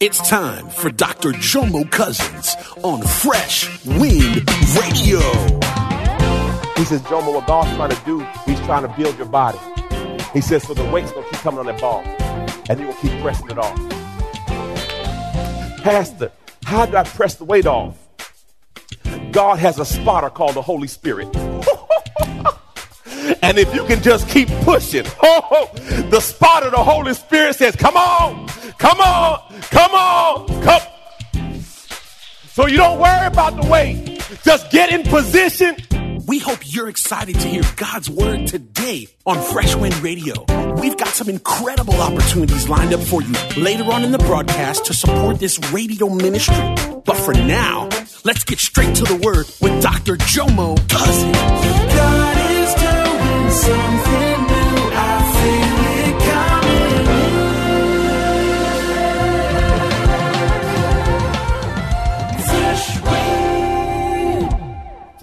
It's time for Dr. Jomo Cousins on Fresh Wind Radio. He says, Jomo, what God's trying to do, he's trying to build your body. He says, so the weight's going to keep coming on that ball, and going to keep pressing it off. Pastor, how do I press the weight off? God has a spotter called the Holy Spirit. and if you can just keep pushing, oh, the spotter, the Holy Spirit says, come on, come on, come on, come. So you don't worry about the weight. Just get in position. We hope you're excited to hear God's word today on Fresh Wind Radio. We've got some incredible opportunities lined up for you later on in the broadcast to support this radio ministry. But for now, let's get straight to the word with Dr. Jomo Cousins. God is doing something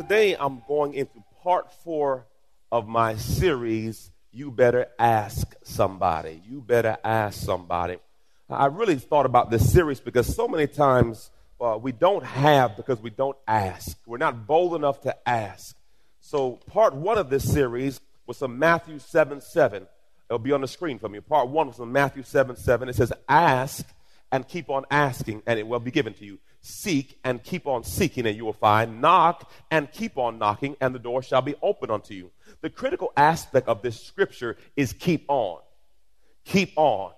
Today I'm going into part four of my series, You Better Ask Somebody. You Better Ask Somebody. I really thought about this series because so many times uh, we don't have because we don't ask. We're not bold enough to ask. So, part one of this series was from Matthew 7 7. It'll be on the screen for me. Part one was from Matthew 7 7. It says, Ask and keep on asking, and it will be given to you. Seek and keep on seeking, and you will find. Knock and keep on knocking, and the door shall be open unto you. The critical aspect of this scripture is keep on. Keep on.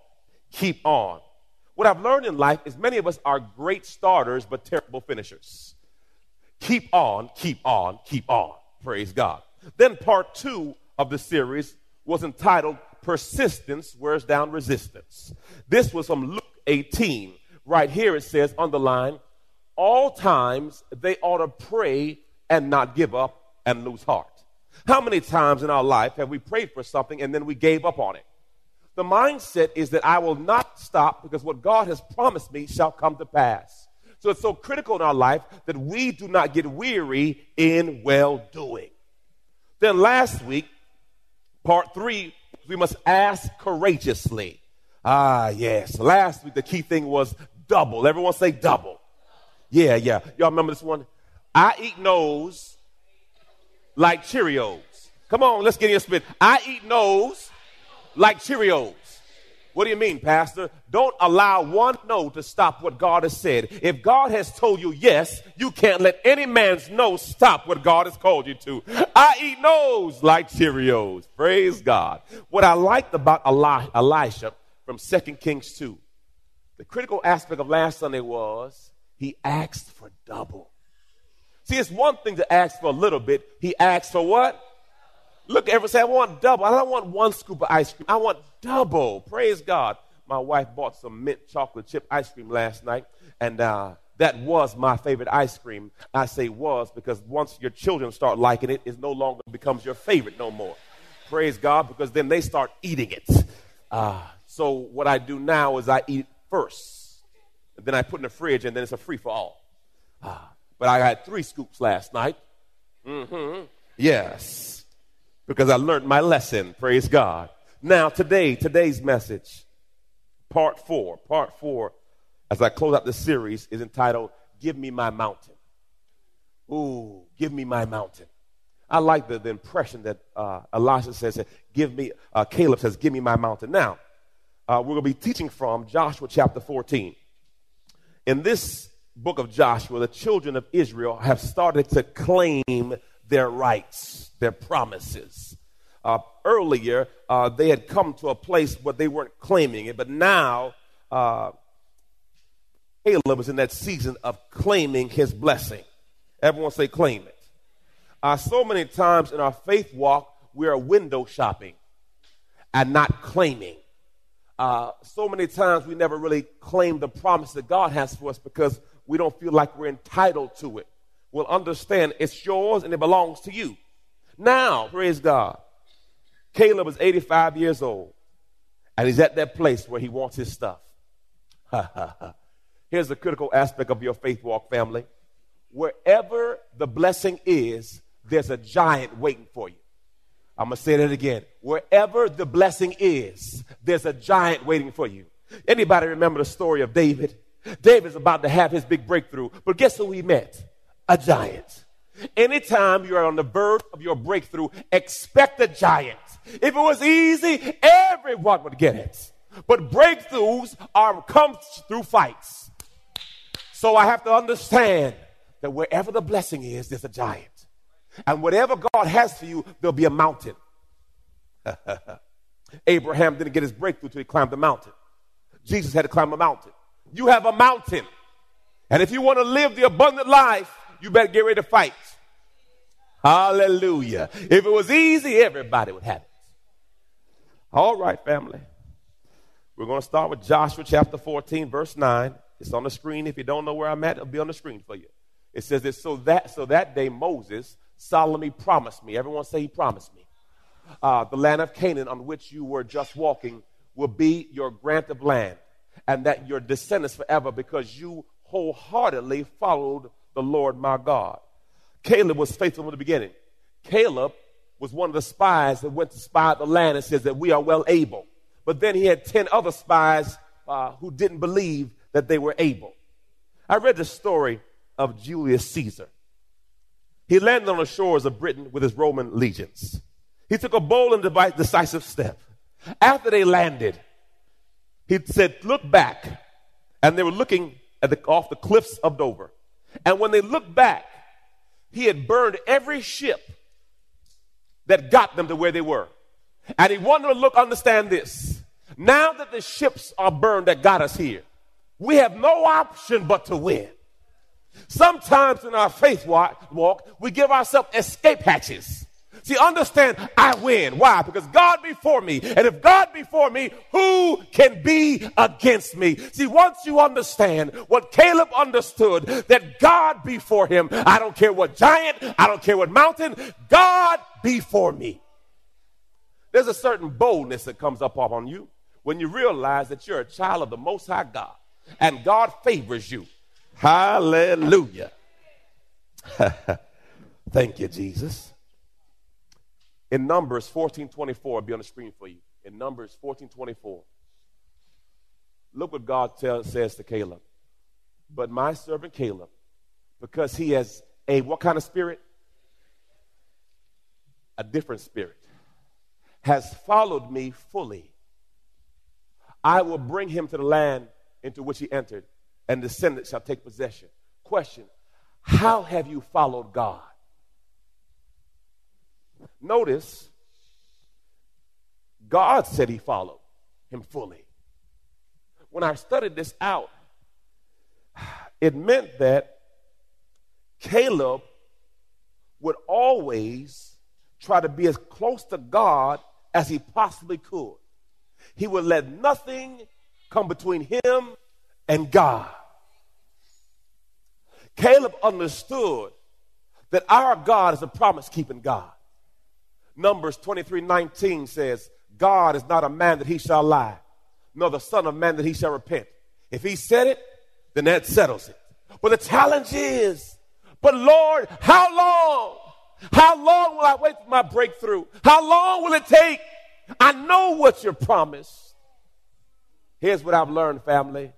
Keep on. What I've learned in life is many of us are great starters, but terrible finishers. Keep on, keep on, keep on. Praise God. Then part two of the series was entitled Persistence Wears Down Resistance. This was from Luke 18. Right here it says, underline, all times they ought to pray and not give up and lose heart. How many times in our life have we prayed for something and then we gave up on it? The mindset is that I will not stop because what God has promised me shall come to pass. So it's so critical in our life that we do not get weary in well doing. Then last week, part three, we must ask courageously. Ah, yes. Last week, the key thing was double. Everyone say double. Yeah, yeah. Y'all remember this one? I eat no's like Cheerios. Come on, let's get in a spit. I eat no's like Cheerios. What do you mean, Pastor? Don't allow one no to stop what God has said. If God has told you yes, you can't let any man's no stop what God has called you to. I eat no's like Cheerios. Praise God. What I liked about Eli- Elisha from 2 Kings 2, the critical aspect of last Sunday was he asked for double. See, it's one thing to ask for a little bit. He asked for what? Look, everyone say, I want double. I don't want one scoop of ice cream. I want double. Praise God. My wife bought some mint chocolate chip ice cream last night, and uh, that was my favorite ice cream. I say was because once your children start liking it, it no longer becomes your favorite no more. Praise God, because then they start eating it. Uh, so what I do now is I eat first, then I put in the fridge, and then it's a free for all. Uh, but I had three scoops last night. Mm-hmm. Yes because I learned my lesson. Praise God. Now, today, today's message, part four, part four, as I close out the series, is entitled Give Me My Mountain. Ooh, give me my mountain. I like the, the impression that uh, Elisha says, give me, uh, Caleb says, give me my mountain. Now, uh, we're going to be teaching from Joshua chapter 14. In this book of Joshua, the children of Israel have started to claim their rights, their promises. Uh, earlier, uh, they had come to a place where they weren't claiming it, but now uh, Caleb was in that season of claiming his blessing. Everyone say, claim it. Uh, so many times in our faith walk, we are window shopping and not claiming. Uh, so many times we never really claim the promise that God has for us because we don't feel like we're entitled to it. Well, understand it's yours and it belongs to you. Now, praise God. Caleb is 85 years old and he's at that place where he wants his stuff. Here's the critical aspect of your faith walk, family. Wherever the blessing is, there's a giant waiting for you. I'm going to say that again. Wherever the blessing is, there's a giant waiting for you. Anybody remember the story of David? David's about to have his big breakthrough, but guess who he met? A giant. Anytime you're on the verge of your breakthrough, expect a giant. If it was easy, everyone would get it. But breakthroughs are come through fights. So I have to understand that wherever the blessing is, there's a giant. And whatever God has for you, there'll be a mountain. Abraham didn't get his breakthrough till he climbed the mountain. Jesus had to climb a mountain. You have a mountain. And if you want to live the abundant life, you better get ready to fight. Hallelujah. If it was easy, everybody would have it. All right, family. We're going to start with Joshua chapter 14, verse 9. It's on the screen. If you don't know where I'm at, it'll be on the screen for you. It says this so that so that day Moses solemnly promised me. Everyone say he promised me. Uh, the land of Canaan on which you were just walking will be your grant of land, and that your descendants forever, because you wholeheartedly followed the Lord my God. Caleb was faithful from the beginning. Caleb was one of the spies that went to spy the land and says that we are well able. But then he had 10 other spies uh, who didn't believe that they were able. I read the story of Julius Caesar. He landed on the shores of Britain with his Roman legions. He took a bold and decisive step. After they landed, he said, Look back. And they were looking the, off the cliffs of Dover. And when they looked back, he had burned every ship that got them to where they were. And he wanted to look, understand this. Now that the ships are burned that got us here, we have no option but to win. Sometimes in our faith walk we give ourselves escape hatches. See, understand, I win. Why? Because God before me. And if God before me, who can be against me? See, once you understand what Caleb understood, that God before him, I don't care what giant, I don't care what mountain, God before me. There's a certain boldness that comes up on you when you realize that you're a child of the Most High God and God favors you. Hallelujah. Thank you, Jesus. In Numbers 1424, I'll be on the screen for you. In Numbers 1424, look what God tell, says to Caleb. But my servant Caleb, because he has a what kind of spirit? A different spirit, has followed me fully. I will bring him to the land into which he entered, and descendants shall take possession. Question How have you followed God? Notice, God said he followed him fully. When I studied this out, it meant that Caleb would always try to be as close to God as he possibly could. He would let nothing come between him and God. Caleb understood that our God is a promise keeping God. Numbers 23 19 says, God is not a man that he shall lie, nor the son of man that he shall repent. If he said it, then that settles it. But the challenge is, but Lord, how long? How long will I wait for my breakthrough? How long will it take? I know what you promised. Here's what I've learned, family.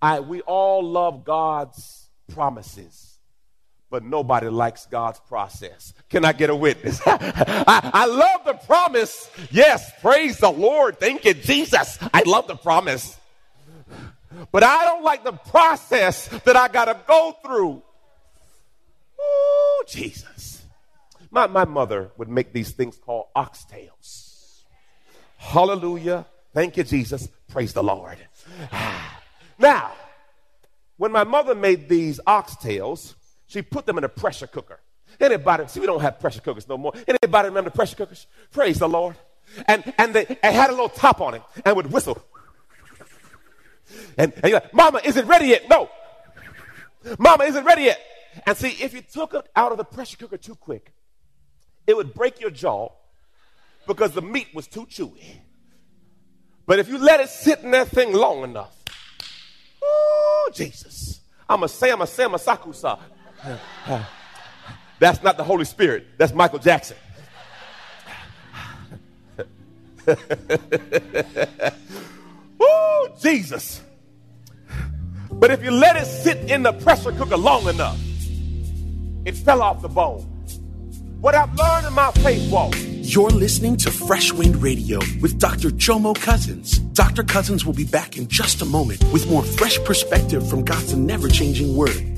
I, we all love God's promises, but nobody likes God's process. Can I get a witness? I, I love the promise. Yes, praise the Lord. Thank you, Jesus. I love the promise. But I don't like the process that I got to go through. Oh, Jesus. My, my mother would make these things called oxtails. Hallelujah. Thank you, Jesus. Praise the Lord. Now, when my mother made these oxtails, she put them in a pressure cooker. Anybody, see, we don't have pressure cookers no more. Anybody remember pressure cookers? Praise the Lord. And, and they, had a little top on it and would whistle. And, and you're like, Mama, is it ready yet? No. Mama, is it ready yet? And see, if you took it out of the pressure cooker too quick, it would break your jaw because the meat was too chewy. But if you let it sit in that thing long enough, oh, Jesus. I'm a Sam, a Sam, a Sakusa. That's not the Holy Spirit. That's Michael Jackson. oh, Jesus. But if you let it sit in the pressure cooker long enough, it fell off the bone. What I've learned in my faith walk You're listening to Fresh Wind Radio with Dr. Jomo Cousins. Dr. Cousins will be back in just a moment with more fresh perspective from God's never changing word.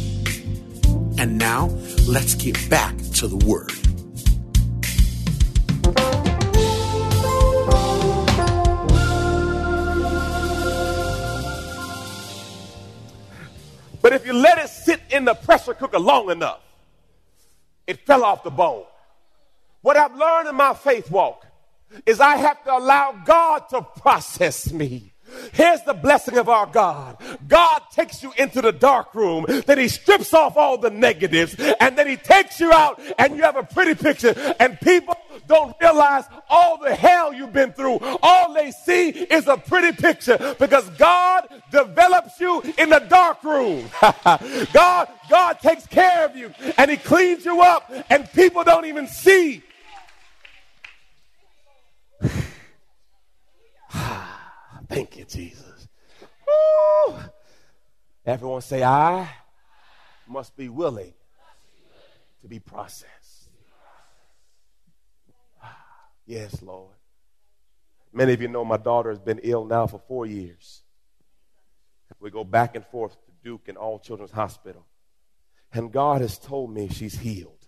And now, let's get back to the Word. But if you let it sit in the pressure cooker long enough, it fell off the bone. What I've learned in my faith walk is I have to allow God to process me. Here's the blessing of our God. God takes you into the dark room, then He strips off all the negatives, and then He takes you out, and you have a pretty picture. And people don't realize all the hell you've been through. All they see is a pretty picture because God develops you in the dark room. God, God takes care of you, and He cleans you up, and people don't even see. Thank you, Jesus. Woo. Everyone say, I must be willing to be processed. Yes, Lord. Many of you know my daughter has been ill now for four years. We go back and forth to Duke and All Children's Hospital. And God has told me she's healed.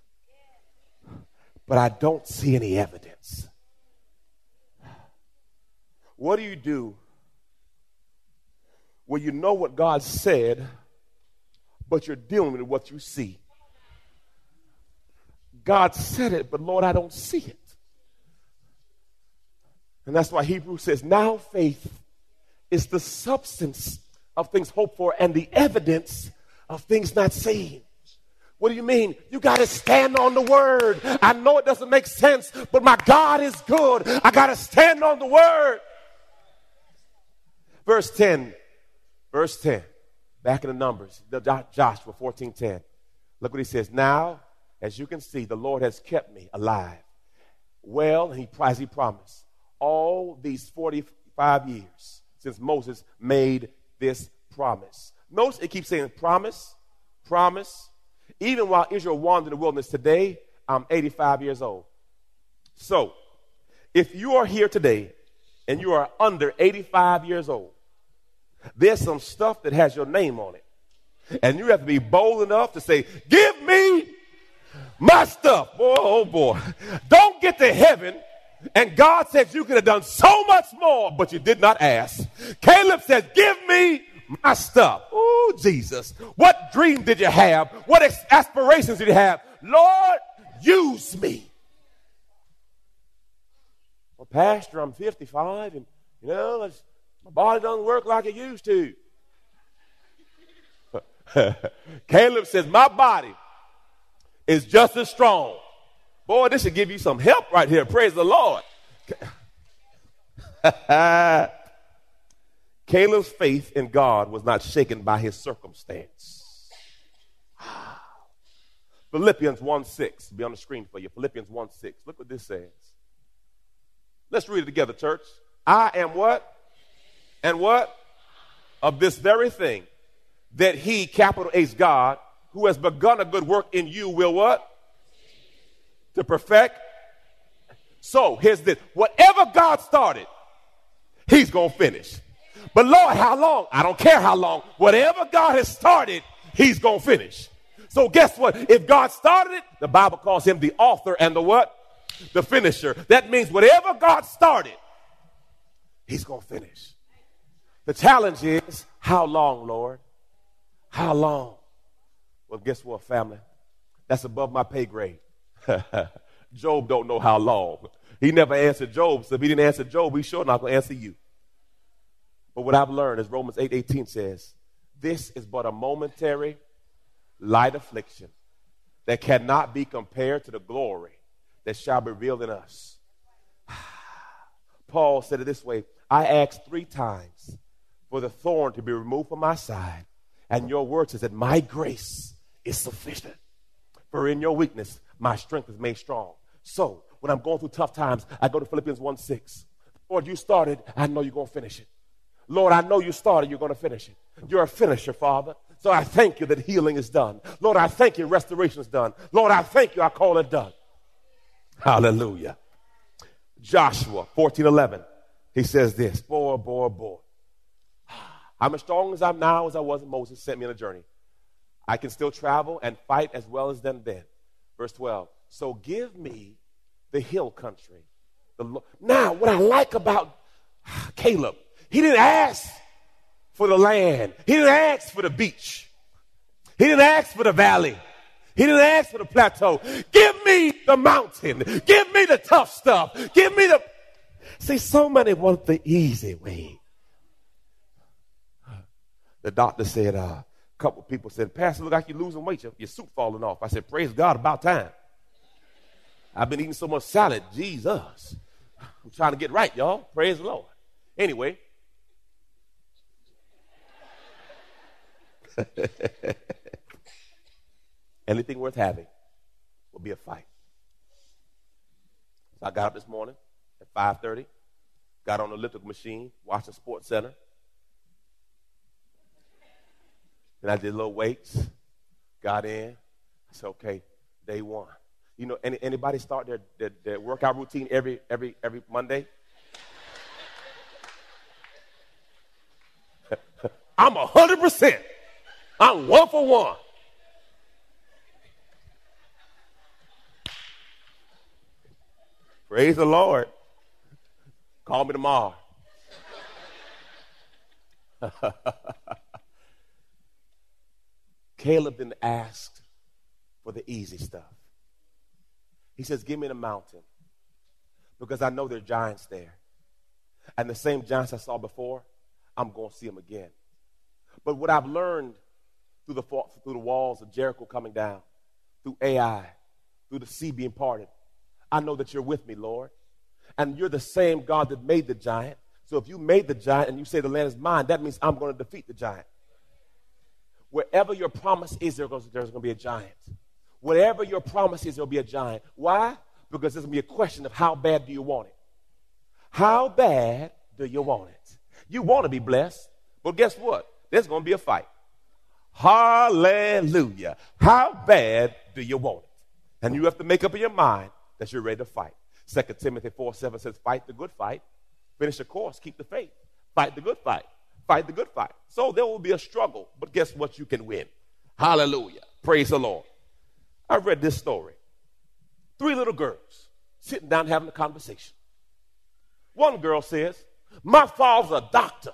But I don't see any evidence. What do you do where you know what God said, but you're dealing with what you see? God said it, but Lord, I don't see it. And that's why Hebrews says, now faith is the substance of things hoped for and the evidence of things not seen. What do you mean? You got to stand on the word. I know it doesn't make sense, but my God is good. I got to stand on the word. Verse 10. Verse 10. Back in the numbers. Joshua 14 10. Look what he says. Now, as you can see, the Lord has kept me alive. Well, he, as he promised, all these 45 years since Moses made this promise. Notice it keeps saying promise, promise. Even while Israel wandered in the wilderness today, I'm 85 years old. So, if you are here today and you are under 85 years old, there's some stuff that has your name on it. And you have to be bold enough to say, Give me my stuff. Boy, oh boy. Don't get to heaven. And God says you could have done so much more, but you did not ask. Caleb says, Give me my stuff. Oh, Jesus. What dream did you have? What aspirations did you have? Lord, use me. Well, Pastor, I'm 55 and, you know, my body doesn't work like it used to. Caleb says, My body is just as strong. Boy, this should give you some help right here. Praise the Lord. Caleb's faith in God was not shaken by his circumstance. Ah. Philippians 1 6, be on the screen for you. Philippians 1 6. Look what this says. Let's read it together, church. I am what? And what? Of this very thing that he, capital H God, who has begun a good work in you, will what? To perfect. So here's this whatever God started, he's going to finish. But Lord, how long? I don't care how long. Whatever God has started, he's going to finish. So guess what? If God started it, the Bible calls him the author and the what? The finisher. That means whatever God started, he's going to finish. The challenge is, how long, Lord? How long? Well, guess what, family? That's above my pay grade. Job don't know how long. He never answered Job, so if he didn't answer Job, he's sure not going to answer you. But what I've learned, is Romans 8 18 says, this is but a momentary light affliction that cannot be compared to the glory that shall be revealed in us. Paul said it this way I asked three times for the thorn to be removed from my side, and your word says that my grace is sufficient. For in your weakness, my strength is made strong. So, when I'm going through tough times, I go to Philippians 1 6. Lord, you started, I know you're going to finish it. Lord, I know you started, you're going to finish it. You're a finisher, Father. So I thank you that healing is done. Lord, I thank you restoration is done. Lord, I thank you I call it done. Hallelujah. Joshua 14 11. He says this, boy, boy, boy. I'm as strong as I'm now as I was when Moses sent me on a journey. I can still travel and fight as well as them then. Verse 12. So give me the hill country. The lo- now, what I like about Caleb, he didn't ask for the land. He didn't ask for the beach. He didn't ask for the valley. He didn't ask for the plateau. Give me the mountain. Give me the tough stuff. Give me the. See, so many want the easy way. The doctor said, uh, a couple people said, Pastor, look like you're losing weight. Your, your suit falling off. I said, Praise God, about time. I've been eating so much salad. Jesus. I'm trying to get right, y'all. Praise the Lord. Anyway. Anything worth having will be a fight. So I got up this morning at 5.30, got on the elliptical machine, watching Sports Center. Then I did little weights, got in. I said, okay, day one. You know, any, anybody start their, their, their workout routine every, every, every Monday? I'm a hundred percent. I'm one for one. Praise the Lord. Call me tomorrow. Caleb didn't for the easy stuff. He says, Give me the mountain because I know there are giants there. And the same giants I saw before, I'm going to see them again. But what I've learned through the, through the walls of Jericho coming down, through Ai, through the sea being parted, I know that you're with me, Lord. And you're the same God that made the giant. So if you made the giant and you say the land is mine, that means I'm going to defeat the giant. Wherever your promise is, there's going to be a giant. Whatever your promise is, there'll be a giant. Why? Because there's going to be a question of how bad do you want it? How bad do you want it? You want to be blessed, but guess what? There's going to be a fight. Hallelujah. How bad do you want it? And you have to make up in your mind that you're ready to fight. 2 Timothy 4 7 says, Fight the good fight, finish the course, keep the faith. Fight the good fight, fight the good fight. So there will be a struggle, but guess what? You can win. Hallelujah. Praise the Lord. I read this story. Three little girls sitting down having a conversation. One girl says, My father's a doctor,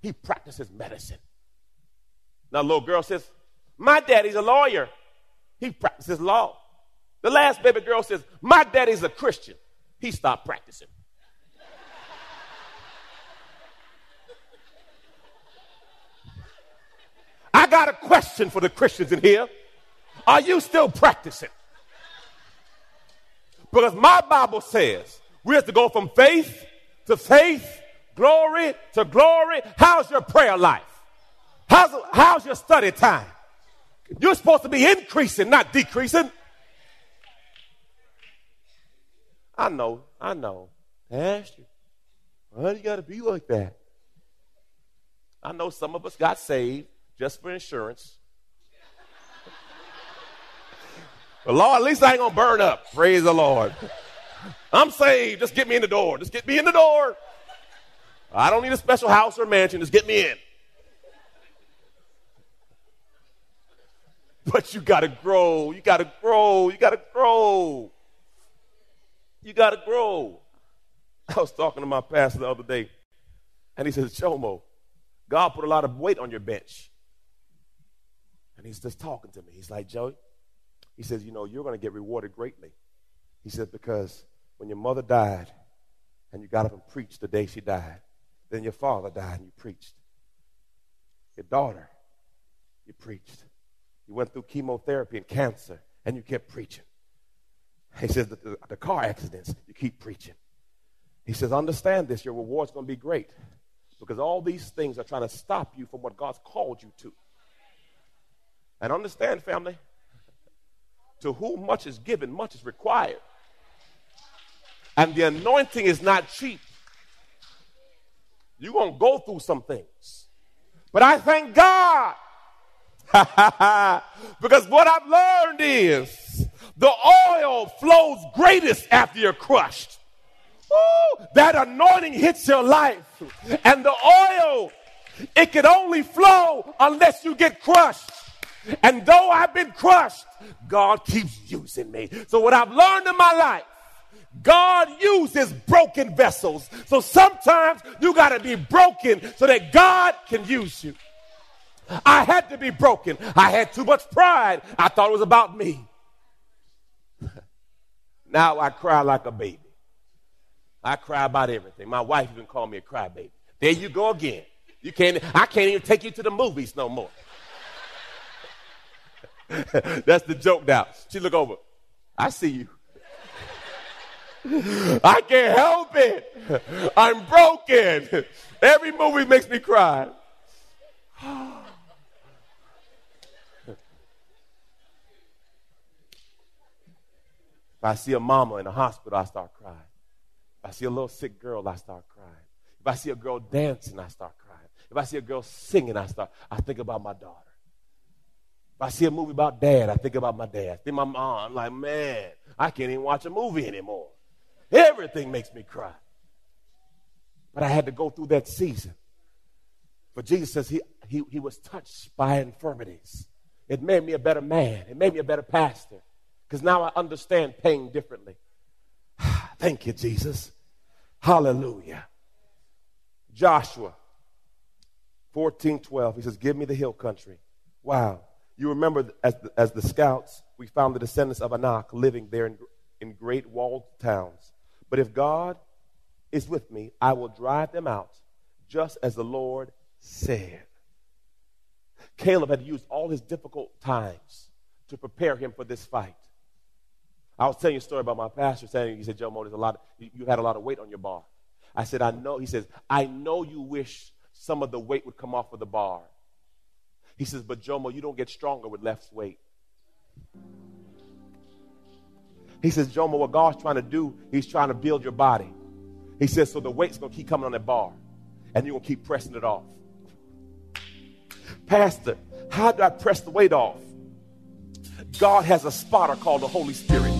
he practices medicine. Now, little girl says, My daddy's a lawyer, he practices law. The last baby girl says, My daddy's a Christian. He stopped practicing. Got a question for the Christians in here. Are you still practicing? Because my Bible says we have to go from faith to faith, glory to glory. How's your prayer life? How's, how's your study time? You're supposed to be increasing, not decreasing. I know, I know. Pastor, why do you got to be like that? I know some of us got saved just for insurance. but Lord, at least I ain't gonna burn up. Praise the Lord. I'm saved. Just get me in the door. Just get me in the door. I don't need a special house or mansion. Just get me in. But you gotta grow. You gotta grow. You gotta grow. You gotta grow. I was talking to my pastor the other day, and he says, Jomo, God put a lot of weight on your bench. And he's just talking to me. He's like, Joey, he says, you know, you're going to get rewarded greatly. He said, because when your mother died and you got up and preached the day she died, then your father died and you preached. Your daughter, you preached. You went through chemotherapy and cancer and you kept preaching. He says, the, the, the car accidents, you keep preaching. He says, understand this, your reward's going to be great because all these things are trying to stop you from what God's called you to. And understand, family, to whom much is given, much is required. And the anointing is not cheap. You're going to go through some things. But I thank God. because what I've learned is the oil flows greatest after you're crushed. Ooh, that anointing hits your life. And the oil, it can only flow unless you get crushed. And though I've been crushed, God keeps using me. So, what I've learned in my life, God uses broken vessels. So sometimes you got to be broken so that God can use you. I had to be broken. I had too much pride. I thought it was about me. now I cry like a baby. I cry about everything. My wife even called me a crybaby. There you go again. You can't. I can't even take you to the movies no more. That's the joke now. She look over. I see you. I can't help it. I'm broken. Every movie makes me cry. If I see a mama in a hospital, I start crying. If I see a little sick girl, I start crying. If I see a girl dancing, I start crying. If I see a girl singing, I start. I think about my daughter. If I see a movie about dad, I think about my dad. I think my mom. I'm like, man, I can't even watch a movie anymore. Everything makes me cry. But I had to go through that season. But Jesus says he, he, he was touched by infirmities. It made me a better man. It made me a better pastor. Because now I understand pain differently. Thank you, Jesus. Hallelujah. Joshua 14 12. He says, Give me the hill country. Wow. You remember as the, as the scouts, we found the descendants of Anak living there in, in great walled towns. But if God is with me, I will drive them out, just as the Lord said. Caleb had used all his difficult times to prepare him for this fight. I was telling you a story about my pastor saying, he said, Joe there's a lot, of, you had a lot of weight on your bar. I said, I know, he says, I know you wish some of the weight would come off of the bar. He says, But Jomo, you don't get stronger with less weight. He says, Jomo, what God's trying to do, He's trying to build your body. He says, So the weight's going to keep coming on that bar, and you're going to keep pressing it off. Pastor, how do I press the weight off? God has a spotter called the Holy Spirit.